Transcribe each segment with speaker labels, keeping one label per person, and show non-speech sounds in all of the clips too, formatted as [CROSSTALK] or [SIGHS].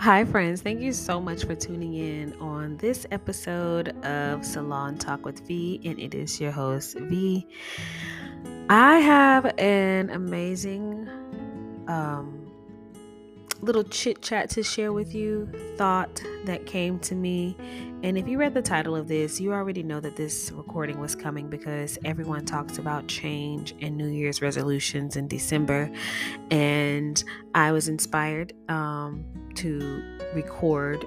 Speaker 1: Hi, friends. Thank you so much for tuning in on this episode of Salon Talk with V, and it is your host, V. I have an amazing um, little chit chat to share with you, thought that came to me. And if you read the title of this, you already know that this recording was coming because everyone talks about change and New Year's resolutions in December. And I was inspired um, to record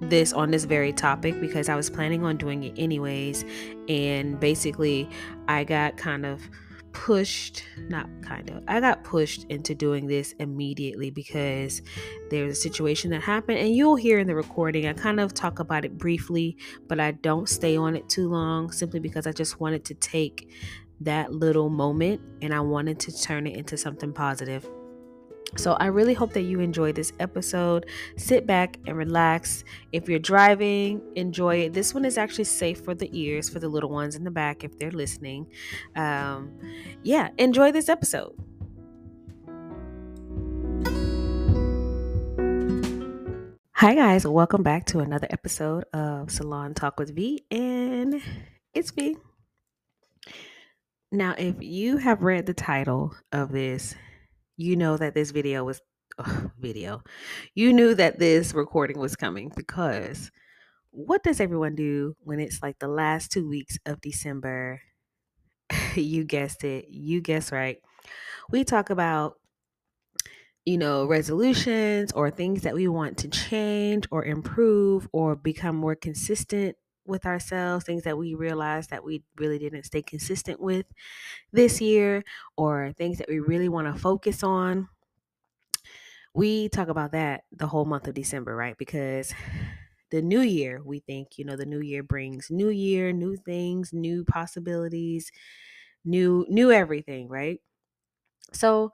Speaker 1: this on this very topic because I was planning on doing it anyways. And basically, I got kind of pushed, not kind of, I got pushed into doing this immediately because there's a situation that happened. And you'll hear in the recording, I kind of talk about it briefly, but I don't stay on it too long simply because I just wanted to take that little moment and I wanted to turn it into something positive. So I really hope that you enjoy this episode. Sit back and relax. If you're driving, enjoy it. This one is actually safe for the ears, for the little ones in the back if they're listening. Um, yeah, enjoy this episode. Hi, guys. Welcome back to another episode of Salon Talk with V, and it's V. Now, if you have read the title of this, you know that this video was ugh, [LAUGHS] video. You knew that this recording was coming because what does everyone do when it's like the last two weeks of December? [LAUGHS] you guessed it. You guessed right. We talk about you know, resolutions or things that we want to change or improve or become more consistent with ourselves, things that we realize that we really didn't stay consistent with this year, or things that we really want to focus on. We talk about that the whole month of December, right? Because the new year, we think, you know, the new year brings new year, new things, new possibilities, new new everything, right? So,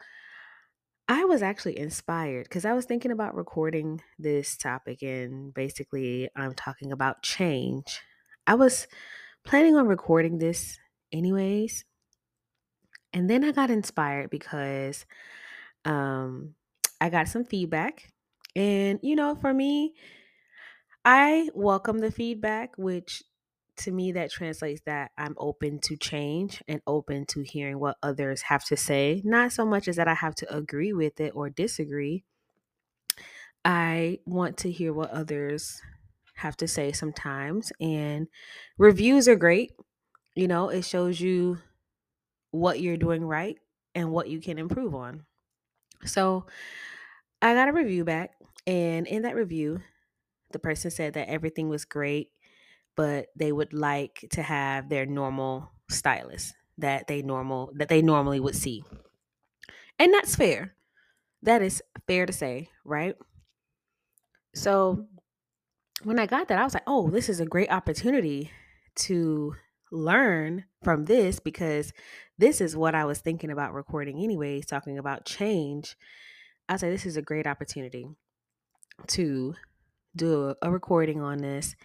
Speaker 1: I was actually inspired because I was thinking about recording this topic and basically I'm talking about change. I was planning on recording this anyways. And then I got inspired because um I got some feedback. And you know, for me, I welcome the feedback, which to me that translates that I'm open to change and open to hearing what others have to say. Not so much as that I have to agree with it or disagree. I want to hear what others have to say sometimes and reviews are great. You know, it shows you what you're doing right and what you can improve on. So, I got a review back and in that review, the person said that everything was great but they would like to have their normal stylist that they normal that they normally would see. And that's fair. That is fair to say, right? So when I got that, I was like, "Oh, this is a great opportunity to learn from this because this is what I was thinking about recording anyways, talking about change. I said this is a great opportunity to do a recording on this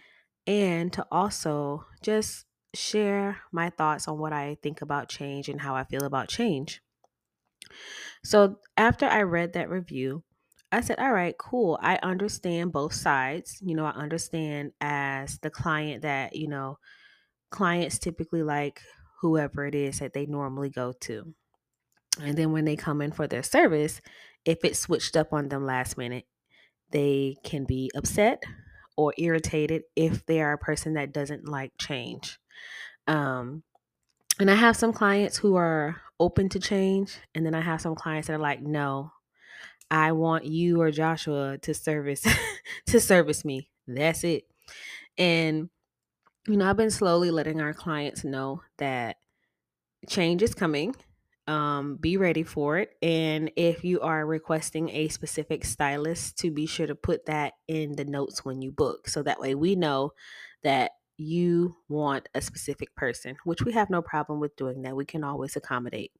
Speaker 1: and to also just share my thoughts on what I think about change and how I feel about change. So, after I read that review, I said, All right, cool. I understand both sides. You know, I understand as the client that, you know, clients typically like whoever it is that they normally go to. And then when they come in for their service, if it's switched up on them last minute, they can be upset or irritated if they are a person that doesn't like change. Um, and I have some clients who are open to change, and then I have some clients that are like, no, I want you or Joshua to service [LAUGHS] to service me. That's it. And you know, I've been slowly letting our clients know that change is coming um, be ready for it. And if you are requesting a specific stylist, to be sure to put that in the notes when you book. So that way we know that you want a specific person, which we have no problem with doing that. We can always accommodate.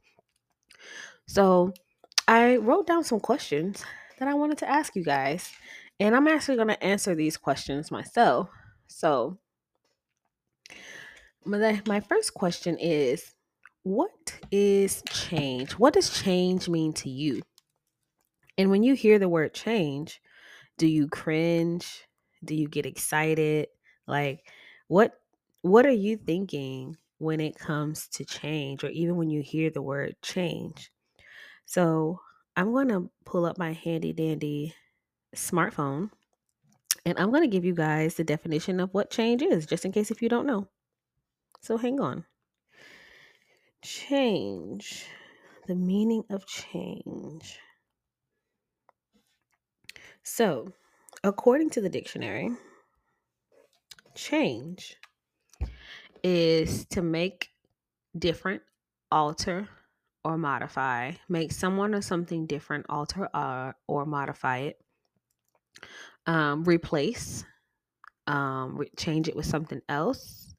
Speaker 1: So I wrote down some questions that I wanted to ask you guys. And I'm actually going to answer these questions myself. So my, my first question is what is change? What does change mean to you? And when you hear the word change, Do you cringe? Do you get excited? Like what what are you thinking when it comes to change or even when you hear the word change? So, I'm going to pull up my handy dandy smartphone and I'm going to give you guys the definition of what change is just in case if you don't know. So, hang on. Change. The meaning of change. So, according to the dictionary, change is to make different, alter, or modify, make someone or something different, alter or, or modify it, um, replace, um, re- change it with something else.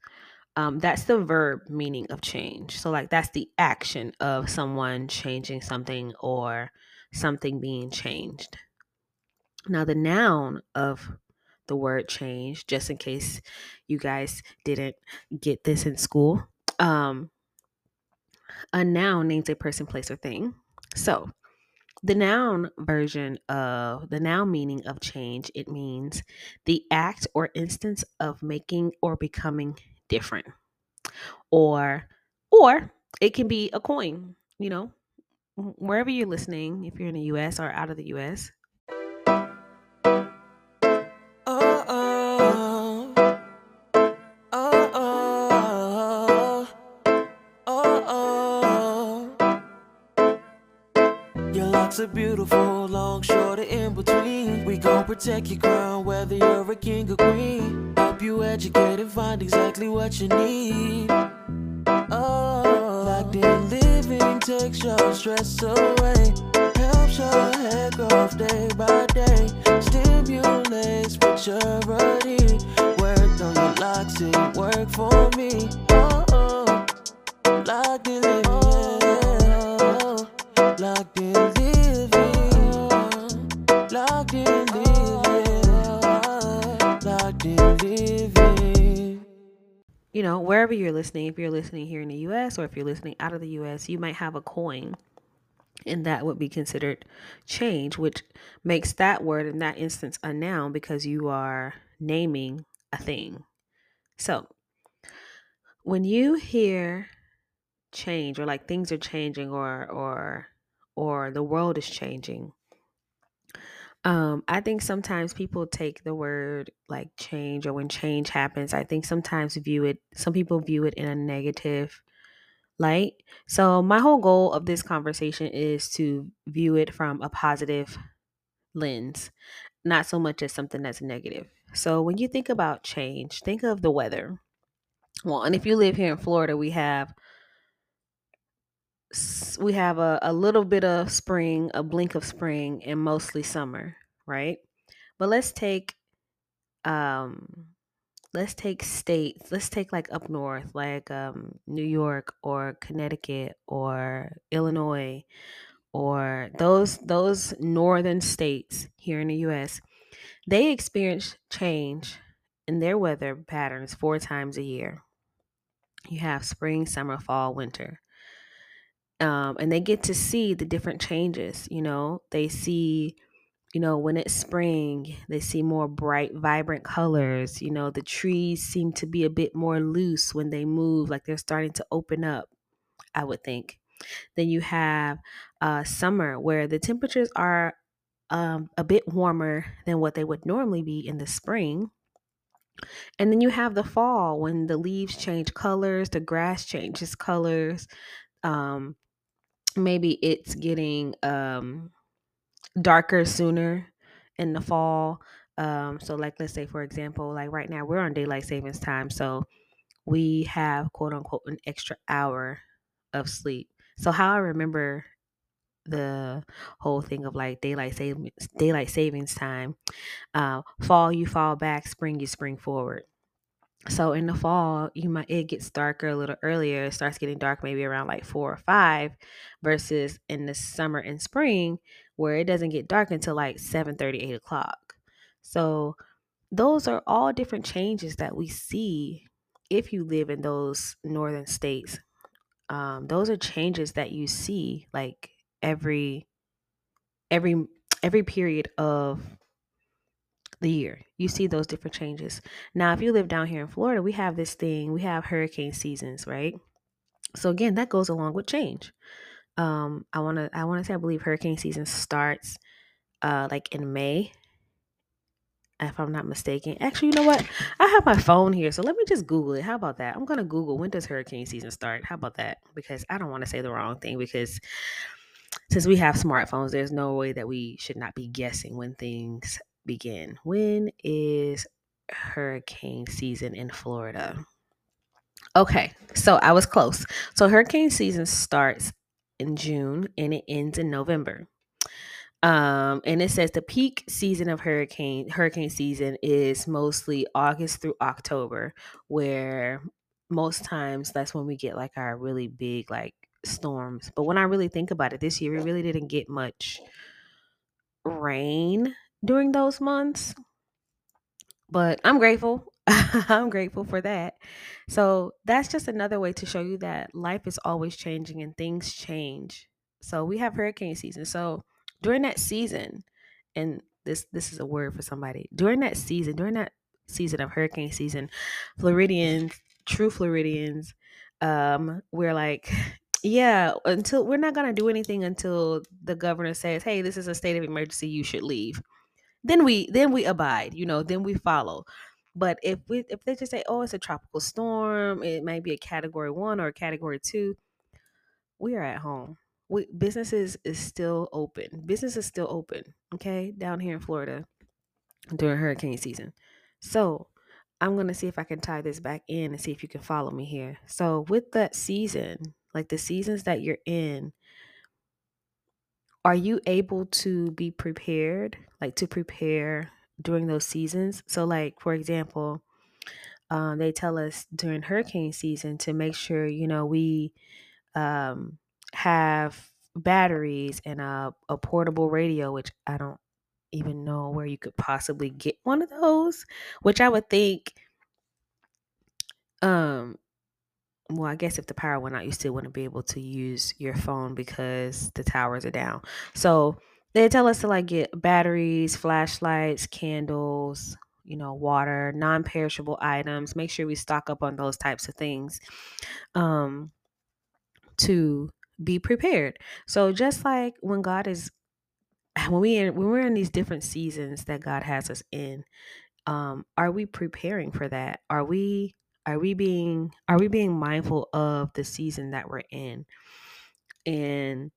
Speaker 1: Um, that's the verb meaning of change. So, like, that's the action of someone changing something or something being changed. Now, the noun of the word change, just in case you guys didn't get this in school, um, a noun names a person, place, or thing. So, the noun version of the noun meaning of change, it means the act or instance of making or becoming different. Or or it can be a coin, you know, wherever you're listening, if you're in the US or out of the US.
Speaker 2: Are beautiful, long, short, in between. We gon' protect your crown, whether you're a king or queen. Help you educate and find exactly what you need. Oh, locked in living takes your stress away. Helps your head growth day by day. Stimulates maturity. Work on your locks, it work for me. Oh, oh. locked in living, yeah.
Speaker 1: You know, wherever you're listening, if you're listening here in the US or if you're listening out of the US, you might have a coin and that would be considered change, which makes that word in that instance a noun because you are naming a thing. So, when you hear change or like things are changing or or or the world is changing, um, I think sometimes people take the word like change or when change happens, I think sometimes view it some people view it in a negative light. So my whole goal of this conversation is to view it from a positive lens, not so much as something that's negative. So when you think about change, think of the weather. Well, and if you live here in Florida, we have we have a, a little bit of spring, a blink of spring, and mostly summer, right? But let's take um let's take states let's take like up north like um new york or connecticut or illinois or those those northern states here in the us they experience change in their weather patterns four times a year you have spring summer fall winter um, and they get to see the different changes you know they see you know, when it's spring, they see more bright, vibrant colors. You know, the trees seem to be a bit more loose when they move, like they're starting to open up, I would think. Then you have uh, summer, where the temperatures are um, a bit warmer than what they would normally be in the spring. And then you have the fall, when the leaves change colors, the grass changes colors. Um, maybe it's getting. Um, darker sooner in the fall. Um, so like let's say for example, like right now we're on daylight savings time, so we have quote unquote an extra hour of sleep. So how I remember the whole thing of like daylight savings daylight savings time, uh, fall you fall back, spring you spring forward. So in the fall, you might it gets darker a little earlier. It starts getting dark maybe around like four or five, versus in the summer and spring where it doesn't get dark until like 7 30, 8 o'clock. So those are all different changes that we see if you live in those northern states. Um, those are changes that you see like every every every period of the year. You see those different changes. Now, if you live down here in Florida, we have this thing, we have hurricane seasons, right? So again, that goes along with change. Um, I want to I want to say I believe hurricane season starts uh like in May if I'm not mistaken. Actually, you know what? I have my phone here, so let me just Google it. How about that? I'm gonna Google when does hurricane season start? How about that? Because I don't want to say the wrong thing because since we have smartphones, there's no way that we should not be guessing when things begin. When is hurricane season in Florida? Okay, so I was close. So hurricane season starts in June and it ends in November. Um, and it says the peak season of hurricane hurricane season is mostly August through October, where most times that's when we get like our really big like storms. But when I really think about it, this year we really didn't get much rain during those months. But I'm grateful. [LAUGHS] I'm grateful for that. So that's just another way to show you that life is always changing and things change. So we have hurricane season. So during that season, and this this is a word for somebody. During that season, during that season of hurricane season, Floridians, true Floridians, um, we're like, [SIGHS] yeah, until we're not gonna do anything until the governor says, "Hey, this is a state of emergency. You should leave." Then we then we abide. You know, then we follow. But if we if they just say, "Oh, it's a tropical storm," it might be a category one or a category two. We are at home. We, businesses is still open. Business is still open. Okay, down here in Florida during hurricane season. So I'm gonna see if I can tie this back in and see if you can follow me here. So with that season, like the seasons that you're in, are you able to be prepared? Like to prepare during those seasons? So like for example, um, they tell us during hurricane season to make sure you know we um, have batteries and a, a portable radio, which I don't even know where you could possibly get one of those, which I would think um well, I guess if the power went out, you still wouldn't be able to use your phone because the towers are down. So they tell us to like get batteries, flashlights, candles, you know, water, non perishable items. Make sure we stock up on those types of things um, to be prepared. So just like when God is, [SIGHS] when we when we're in these different seasons that God has us in, um, are we preparing for that? Are we are we being are we being mindful of the season that we're in and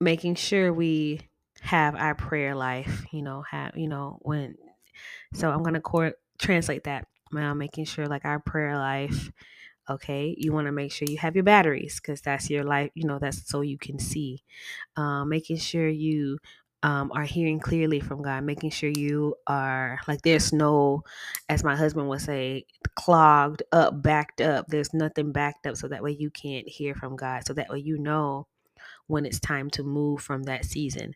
Speaker 1: making sure we have our prayer life you know have you know when so i'm going to court translate that now making sure like our prayer life okay you want to make sure you have your batteries because that's your life you know that's so you can see um, making sure you um, are hearing clearly from God, making sure you are like there's no, as my husband would say, clogged up, backed up. There's nothing backed up, so that way you can't hear from God. So that way you know when it's time to move from that season.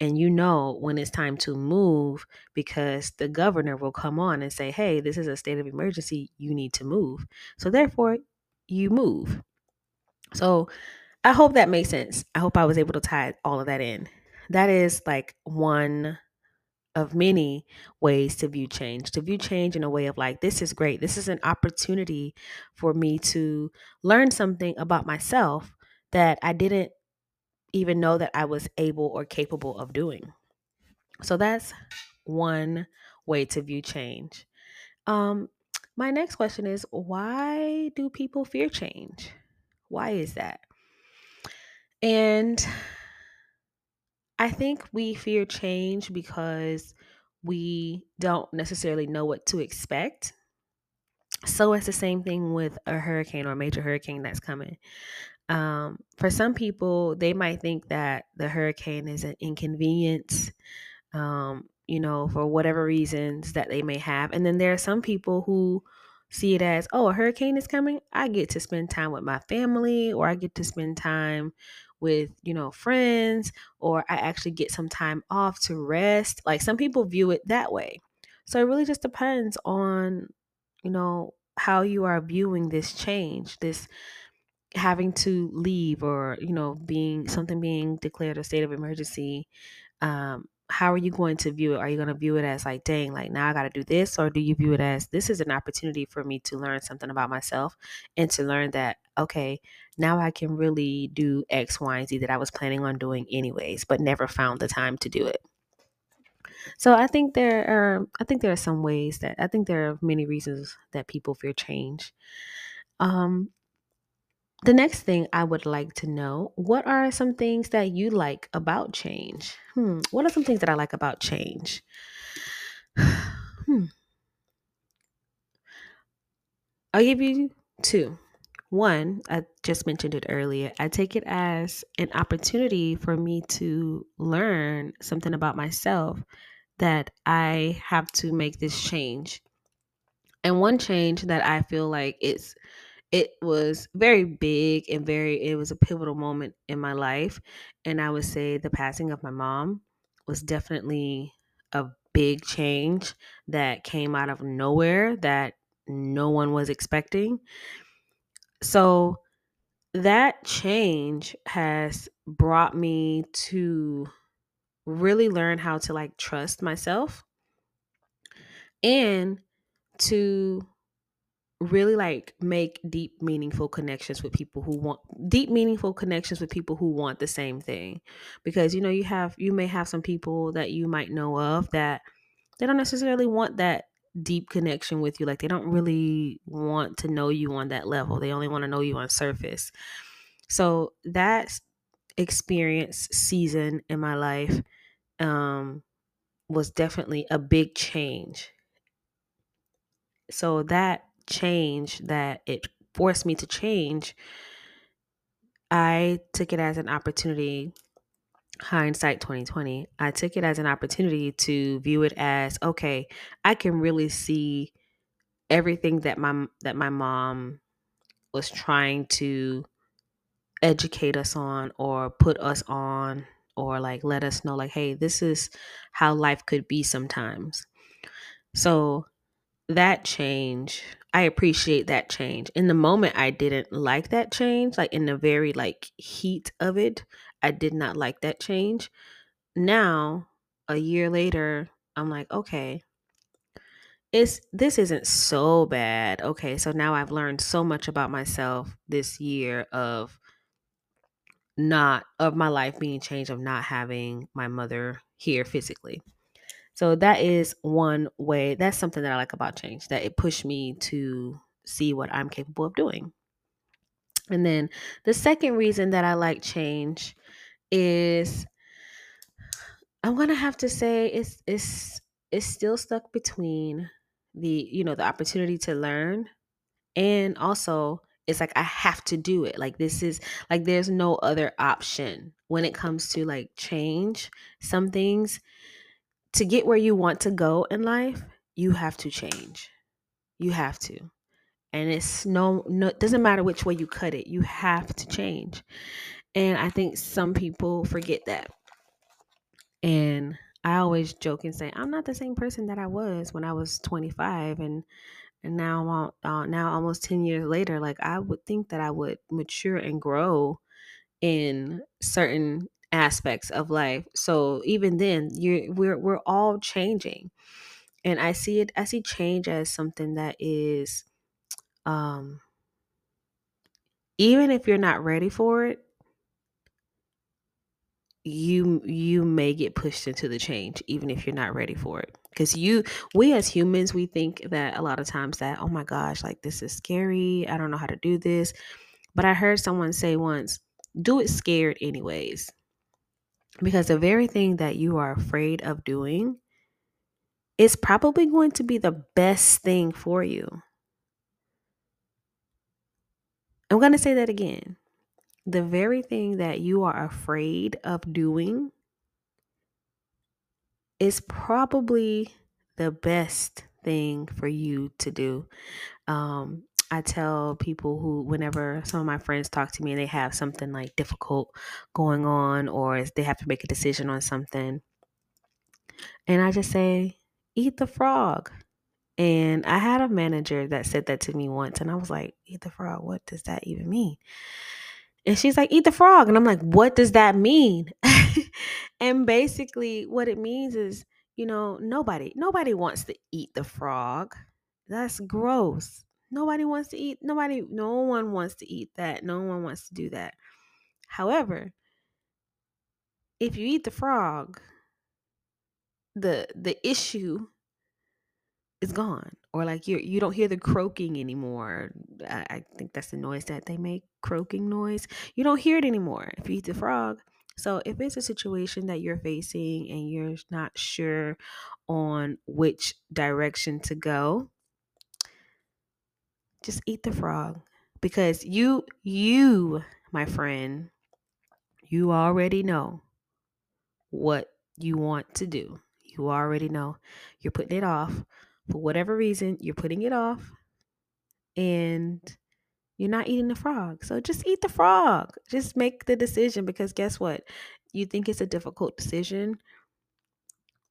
Speaker 1: And you know when it's time to move because the governor will come on and say, hey, this is a state of emergency. You need to move. So therefore, you move. So I hope that makes sense. I hope I was able to tie all of that in that is like one of many ways to view change to view change in a way of like this is great. This is an opportunity for me to learn something about myself that i didn't even know that i was able or capable of doing. So that's one way to view change. Um my next question is why do people fear change? Why is that? And I think we fear change because we don't necessarily know what to expect. So it's the same thing with a hurricane or a major hurricane that's coming. Um, for some people, they might think that the hurricane is an inconvenience, um, you know, for whatever reasons that they may have. And then there are some people who see it as, oh, a hurricane is coming. I get to spend time with my family or I get to spend time with, you know, friends or I actually get some time off to rest. Like some people view it that way. So it really just depends on, you know, how you are viewing this change, this having to leave or, you know, being something being declared a state of emergency. Um, how are you going to view it? Are you going to view it as like, dang, like now I got to do this? Or do you view it as this is an opportunity for me to learn something about myself and to learn that, okay, now I can really do X, Y, and Z that I was planning on doing anyways, but never found the time to do it. So I think there are I think there are some ways that I think there are many reasons that people fear change. Um the next thing I would like to know, what are some things that you like about change? Hmm, what are some things that I like about change? [SIGHS] hmm. I'll give you two. One, I just mentioned it earlier. I take it as an opportunity for me to learn something about myself that I have to make this change. And one change that I feel like it's it was very big and very it was a pivotal moment in my life and I would say the passing of my mom was definitely a big change that came out of nowhere that no one was expecting. So that change has brought me to really learn how to like trust myself and to really like make deep meaningful connections with people who want deep meaningful connections with people who want the same thing. Because you know you have you may have some people that you might know of that they don't necessarily want that deep connection with you. Like they don't really want to know you on that level. They only want to know you on surface. So that experience season in my life um was definitely a big change. So that change that it forced me to change, I took it as an opportunity. Hindsight 2020, I took it as an opportunity to view it as okay, I can really see everything that my that my mom was trying to educate us on or put us on or like let us know like hey this is how life could be sometimes so that change i appreciate that change. In the moment i didn't like that change like in the very like heat of it i did not like that change. Now a year later i'm like okay it's this isn't so bad. Okay so now i've learned so much about myself this year of not of my life being changed of not having my mother here physically so that is one way. That's something that I like about change, that it pushed me to see what I'm capable of doing. And then the second reason that I like change is I'm gonna have to say it's it's it's still stuck between the you know the opportunity to learn and also it's like I have to do it. Like this is like there's no other option when it comes to like change. Some things to get where you want to go in life, you have to change. You have to. And it's no no doesn't matter which way you cut it. You have to change. And I think some people forget that. And I always joke and say I'm not the same person that I was when I was 25 and and now uh, now almost 10 years later like I would think that I would mature and grow in certain aspects of life. So even then, you're we're we're all changing. And I see it I see change as something that is um even if you're not ready for it, you you may get pushed into the change even if you're not ready for it because you we as humans we think that a lot of times that oh my gosh like this is scary i don't know how to do this but i heard someone say once do it scared anyways because the very thing that you are afraid of doing is probably going to be the best thing for you. I'm going to say that again. The very thing that you are afraid of doing is probably the best thing for you to do. Um, I tell people who, whenever some of my friends talk to me and they have something like difficult going on or they have to make a decision on something, and I just say, eat the frog. And I had a manager that said that to me once, and I was like, eat the frog, what does that even mean? And she's like, eat the frog. And I'm like, what does that mean? [LAUGHS] and basically what it means is, you know, nobody nobody wants to eat the frog. That's gross. Nobody wants to eat nobody no one wants to eat that. No one wants to do that. However, if you eat the frog, the the issue is gone or like you you don't hear the croaking anymore I, I think that's the noise that they make croaking noise you don't hear it anymore if you eat the frog so if it's a situation that you're facing and you're not sure on which direction to go just eat the frog because you you my friend you already know what you want to do you already know you're putting it off for whatever reason, you're putting it off and you're not eating the frog. So just eat the frog. Just make the decision because guess what? You think it's a difficult decision.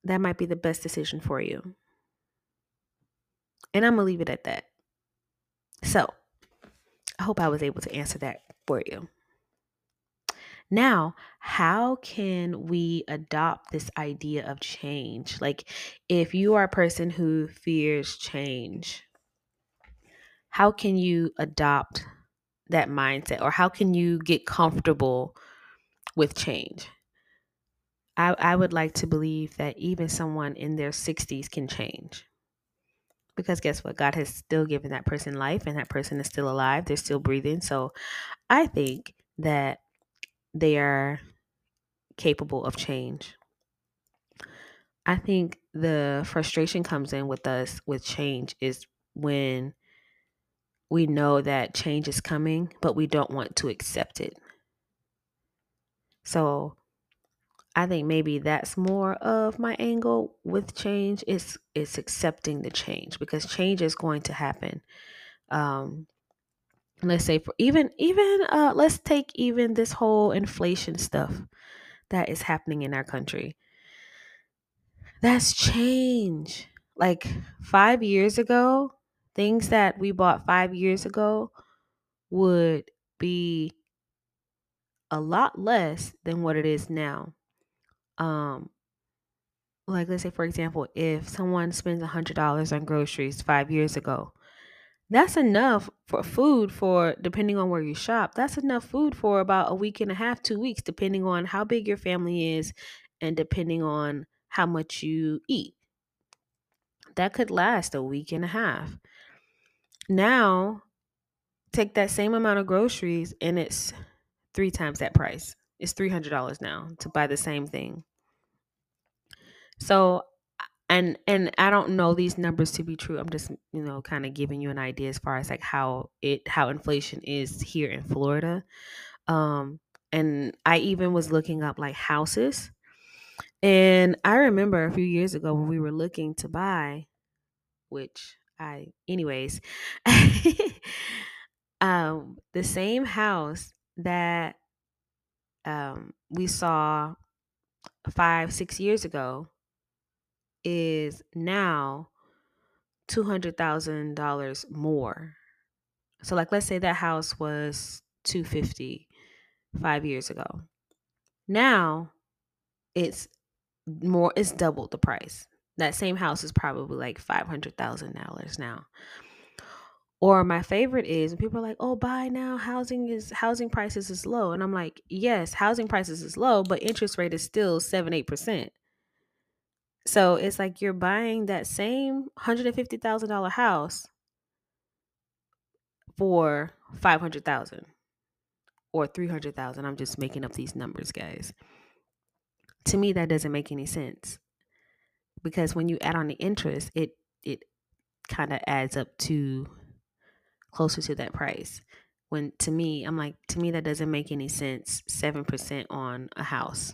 Speaker 1: That might be the best decision for you. And I'm to leave it at that. So I hope I was able to answer that for you. Now, how can we adopt this idea of change? Like, if you are a person who fears change, how can you adopt that mindset or how can you get comfortable with change? I, I would like to believe that even someone in their 60s can change. Because guess what? God has still given that person life and that person is still alive. They're still breathing. So I think that they are capable of change. I think the frustration comes in with us with change is when we know that change is coming, but we don't want to accept it. So I think maybe that's more of my angle with change is is accepting the change because change is going to happen. Um, let's say for even even uh, let's take even this whole inflation stuff that is happening in our country. That's change. Like five years ago, things that we bought five years ago would be a lot less than what it is now. Um, like let's say for example, if someone spends a hundred dollars on groceries five years ago, that's enough for food for depending on where you shop. That's enough food for about a week and a half, two weeks, depending on how big your family is and depending on how much you eat. That could last a week and a half. Now, take that same amount of groceries and it's three times that price. It's $300 now to buy the same thing. So and and I don't know these numbers to be true. I'm just, you know, kind of giving you an idea as far as like how it how inflation is here in Florida. Um and I even was looking up like houses. And I remember a few years ago when we were looking to buy which I anyways [LAUGHS] um the same house that um we saw 5 6 years ago is now $200,000 more. So like let's say that house was 250 5 years ago. Now it's more it's doubled the price. That same house is probably like $500,000 now. Or my favorite is when people are like, "Oh, buy now. Housing is housing prices is low." And I'm like, "Yes, housing prices is low, but interest rate is still 7-8%." So it's like you're buying that same $150,000 house for 500,000 or 300,000. I'm just making up these numbers, guys. To me that doesn't make any sense. Because when you add on the interest, it it kind of adds up to closer to that price. When to me, I'm like to me that doesn't make any sense. 7% on a house.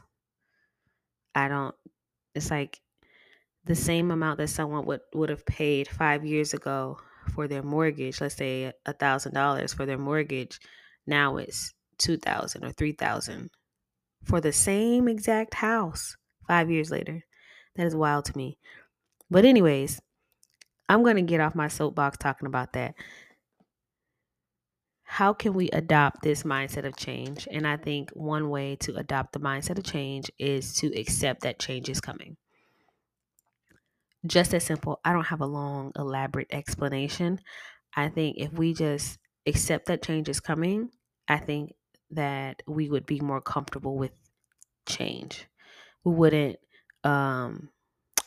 Speaker 1: I don't it's like the same amount that someone would would have paid 5 years ago for their mortgage, let's say a thousand dollars for their mortgage, now it's two thousand or three thousand for the same exact house five years later. That is wild to me. But anyways, I'm gonna get off my soapbox talking about that. How can we adopt this mindset of change? And I think one way to adopt the mindset of change is to accept that change is coming. Just as simple. I don't have a long, elaborate explanation. I think if we just accept that change is coming, I think that we would be more comfortable with change. We wouldn't um,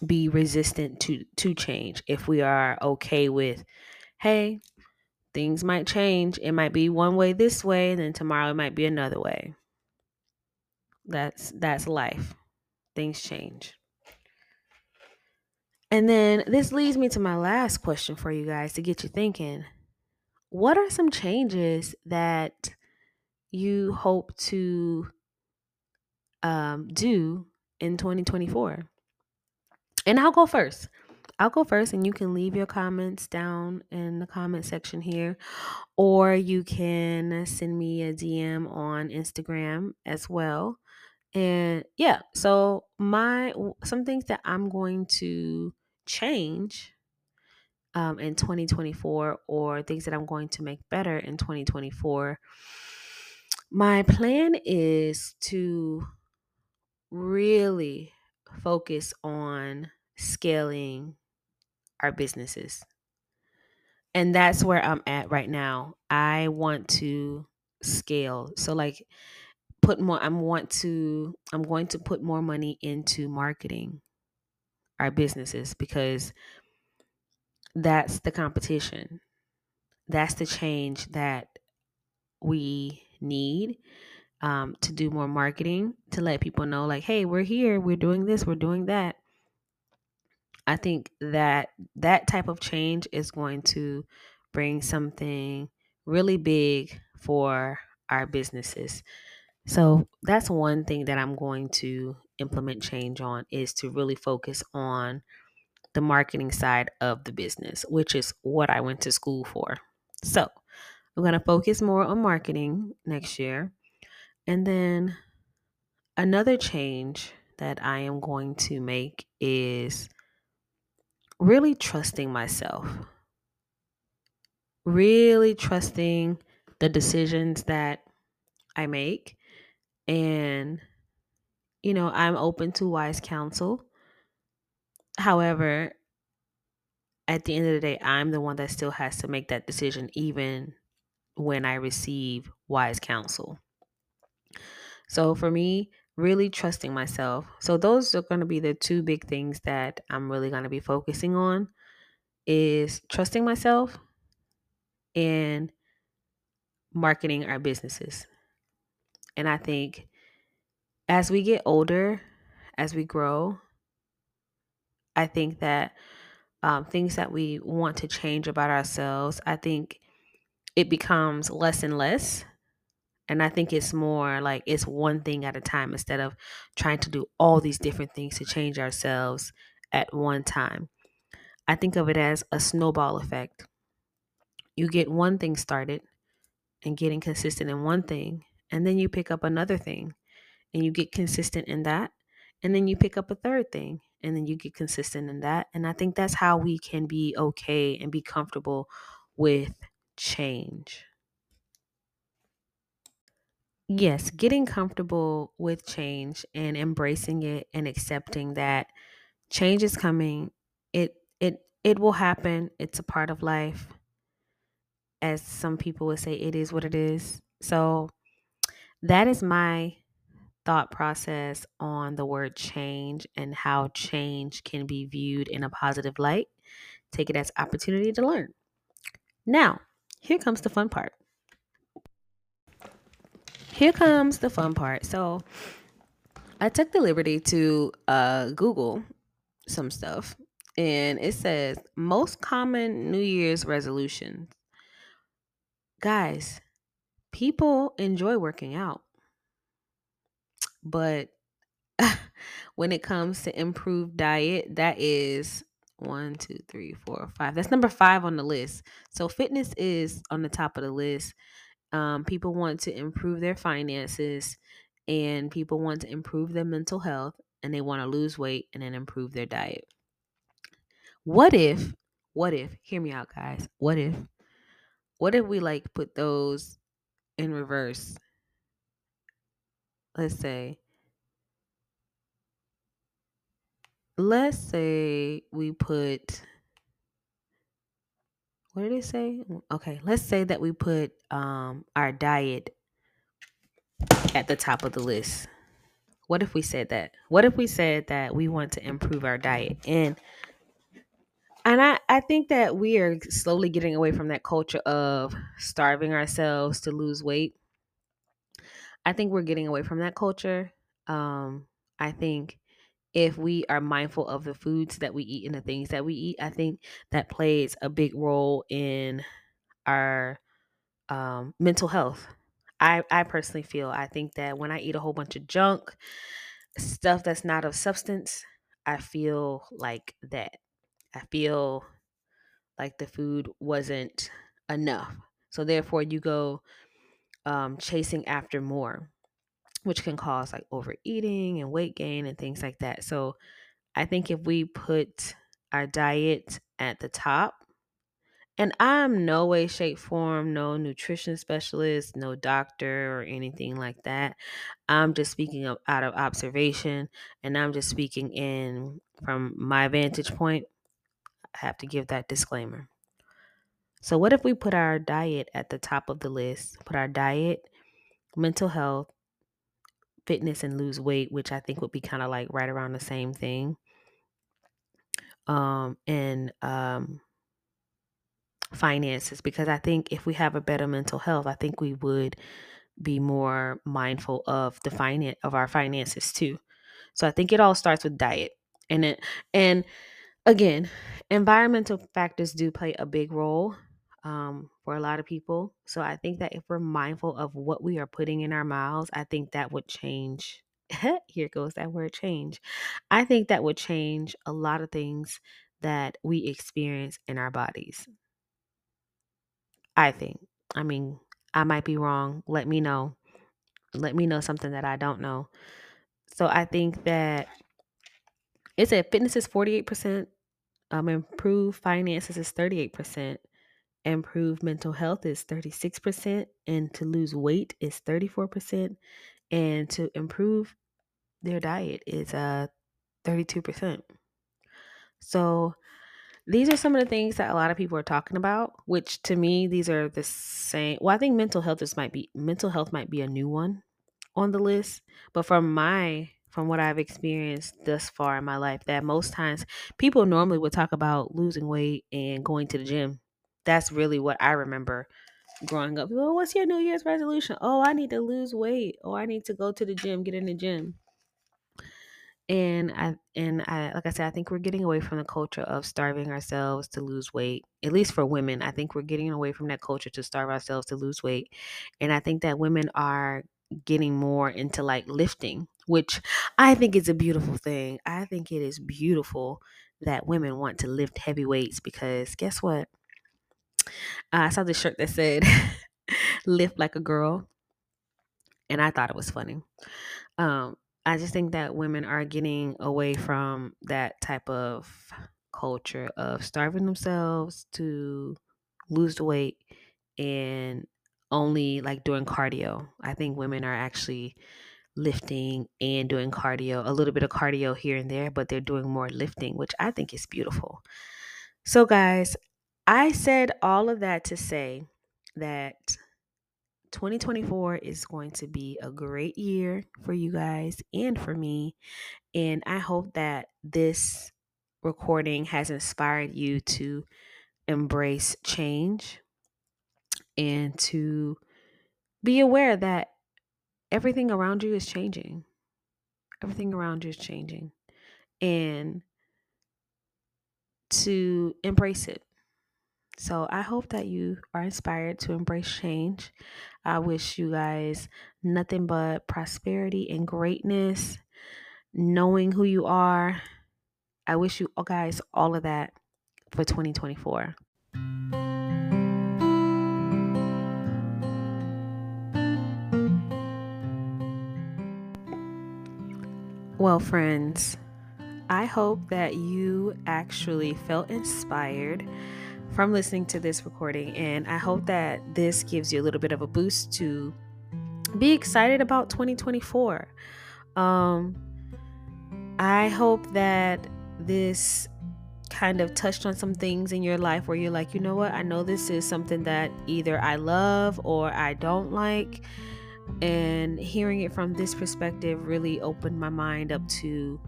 Speaker 1: be resistant to to change if we are okay with, hey, things might change. It might be one way this way, and then tomorrow it might be another way. That's that's life. Things change. And then this leads me to my last question for you guys to get you thinking. What are some changes that you hope to um, do in 2024? And I'll go first. I'll go first, and you can leave your comments down in the comment section here, or you can send me a DM on Instagram as well. And yeah, so my some things that I'm going to change um, in 2024 or things that I'm going to make better in 2024. My plan is to really focus on scaling our businesses. And that's where I'm at right now. I want to scale. So like put more I'm want to I'm going to put more money into marketing our businesses because that's the competition. That's the change that we need um, to do more marketing to let people know, like, hey, we're here, we're doing this, we're doing that. I think that that type of change is going to bring something really big for our businesses. So that's one thing that I'm going to implement change on is to really focus on the marketing side of the business, which is what I went to school for. So I'm going to focus more on marketing next year. And then another change that I am going to make is really trusting myself. Really trusting the decisions that I make. And, you know, I'm open to wise counsel. However, at the end of the day, I'm the one that still has to make that decision, even when I receive wise counsel. So for me, really trusting myself. So those are going to be the two big things that I'm really going to be focusing on is trusting myself and marketing our businesses. And I think as we get older, as we grow, I think that um, things that we want to change about ourselves, I think it becomes less and less. And I think it's more like it's one thing at a time instead of trying to do all these different things to change ourselves at one time. I think of it as a snowball effect. You get one thing started and getting consistent in one thing, and then you pick up another thing and you get consistent in that, and then you pick up a third thing and then you get consistent in that. And I think that's how we can be okay and be comfortable with change. Yes, getting comfortable with change and embracing it and accepting that change is coming. It it it will happen. It's a part of life. As some people would say it is what it is. So that is my thought process on the word change and how change can be viewed in a positive light. Take it as opportunity to learn. Now, here comes the fun part. Here comes the fun part. So, I took the liberty to uh, Google some stuff, and it says most common New Year's resolutions. Guys, people enjoy working out, but [LAUGHS] when it comes to improved diet, that is one, two, three, four, five. That's number five on the list. So fitness is on the top of the list. Um, people want to improve their finances and people want to improve their mental health and they want to lose weight and then improve their diet. What if, what if, hear me out, guys, what if what if we like put those in reverse? Let's say let's say we put what did it say? Okay, let's say that we put um our diet at the top of the list. What if we said that? What if we said that we want to improve our diet? And and I, I think that we are slowly getting away from that culture of starving ourselves to lose weight. I think we're getting away from that culture. Um, I think if we are mindful of the foods that we eat and the things that we eat, I think that plays a big role in our um, mental health. I, I personally feel I think that when I eat a whole bunch of junk, stuff that's not of substance, I feel like that. I feel like the food wasn't enough. So therefore you go um, chasing after more, which can cause like overeating and weight gain and things like that. So I think if we put our diet at the top, and I'm no way, shape, form, no nutrition specialist, no doctor or anything like that. I'm just speaking out of observation and I'm just speaking in from my vantage point. I have to give that disclaimer. So, what if we put our diet at the top of the list? Put our diet, mental health, fitness, and lose weight, which I think would be kind of like right around the same thing. Um, and um, finances, because I think if we have a better mental health, I think we would be more mindful of the finance of our finances too. So I think it all starts with diet, and it and again, environmental factors do play a big role um, for a lot of people. So I think that if we're mindful of what we are putting in our mouths, I think that would change. [LAUGHS] Here goes that word change. I think that would change a lot of things that we experience in our bodies. I think. I mean, I might be wrong. Let me know. Let me know something that I don't know. So I think that it said fitness is 48%, um, improved finances is 38%, improve mental health is 36%, and to lose weight is 34%, and to improve their diet is uh 32%. So these are some of the things that a lot of people are talking about, which to me these are the same. Well, I think mental health is might be mental health might be a new one on the list, but from my from what I've experienced thus far in my life, that most times people normally would talk about losing weight and going to the gym. That's really what I remember growing up. Well, what's your New Year's resolution? Oh, I need to lose weight. Oh, I need to go to the gym, get in the gym and I and I like I said, I think we're getting away from the culture of starving ourselves to lose weight. At least for women, I think we're getting away from that culture to starve ourselves to lose weight. And I think that women are getting more into like lifting, which I think is a beautiful thing. I think it is beautiful that women want to lift heavy weights because guess what? I saw this shirt that said [LAUGHS] lift like a girl and I thought it was funny. Um, I just think that women are getting away from that type of culture of starving themselves to lose the weight and only like doing cardio. I think women are actually lifting and doing cardio, a little bit of cardio here and there, but they're doing more lifting, which I think is beautiful. So, guys, I said all of that to say that 2024 is going to be a great year for you guys and for me. And I hope that this recording has inspired you to embrace change and to be aware that everything around you is changing. Everything around you is changing. And to embrace it. So I hope that you are inspired to embrace change. I wish you guys nothing but prosperity and greatness, knowing who you are. I wish you guys all of that for 2024. Well, friends, I hope that you actually felt inspired from listening to this recording. And I hope that this gives you a little bit of a boost to be excited about 2024. Um, I hope that this kind of touched on some things in your life where you're like, you know what, I know this is something that either I love or I don't like. And hearing it from this perspective really opened my mind up to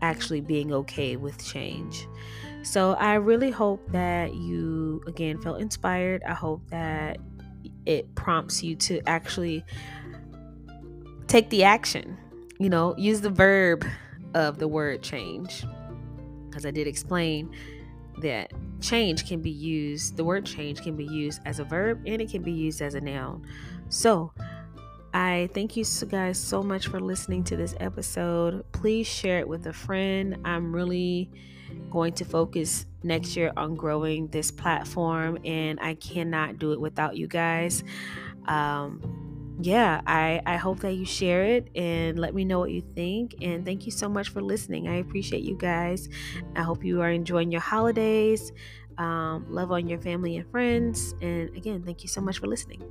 Speaker 1: actually being okay with change. So I really hope that you, again, felt inspired. I hope that it prompts you to actually take the action, you know, use the verb of the word change. Because I did explain that change can be used, the word change can be used as a verb and it can be used as a noun. So, I thank you guys so much for listening to this episode. Please share it with a friend. I'm really going to focus next year on growing this platform, and I cannot do it without you guys. Um, yeah, I, I hope that you share it and let me know what you think. And thank you so much for listening. I appreciate you guys. I hope you are enjoying your holidays. Um, love on your family and friends. And again, thank you so much for listening.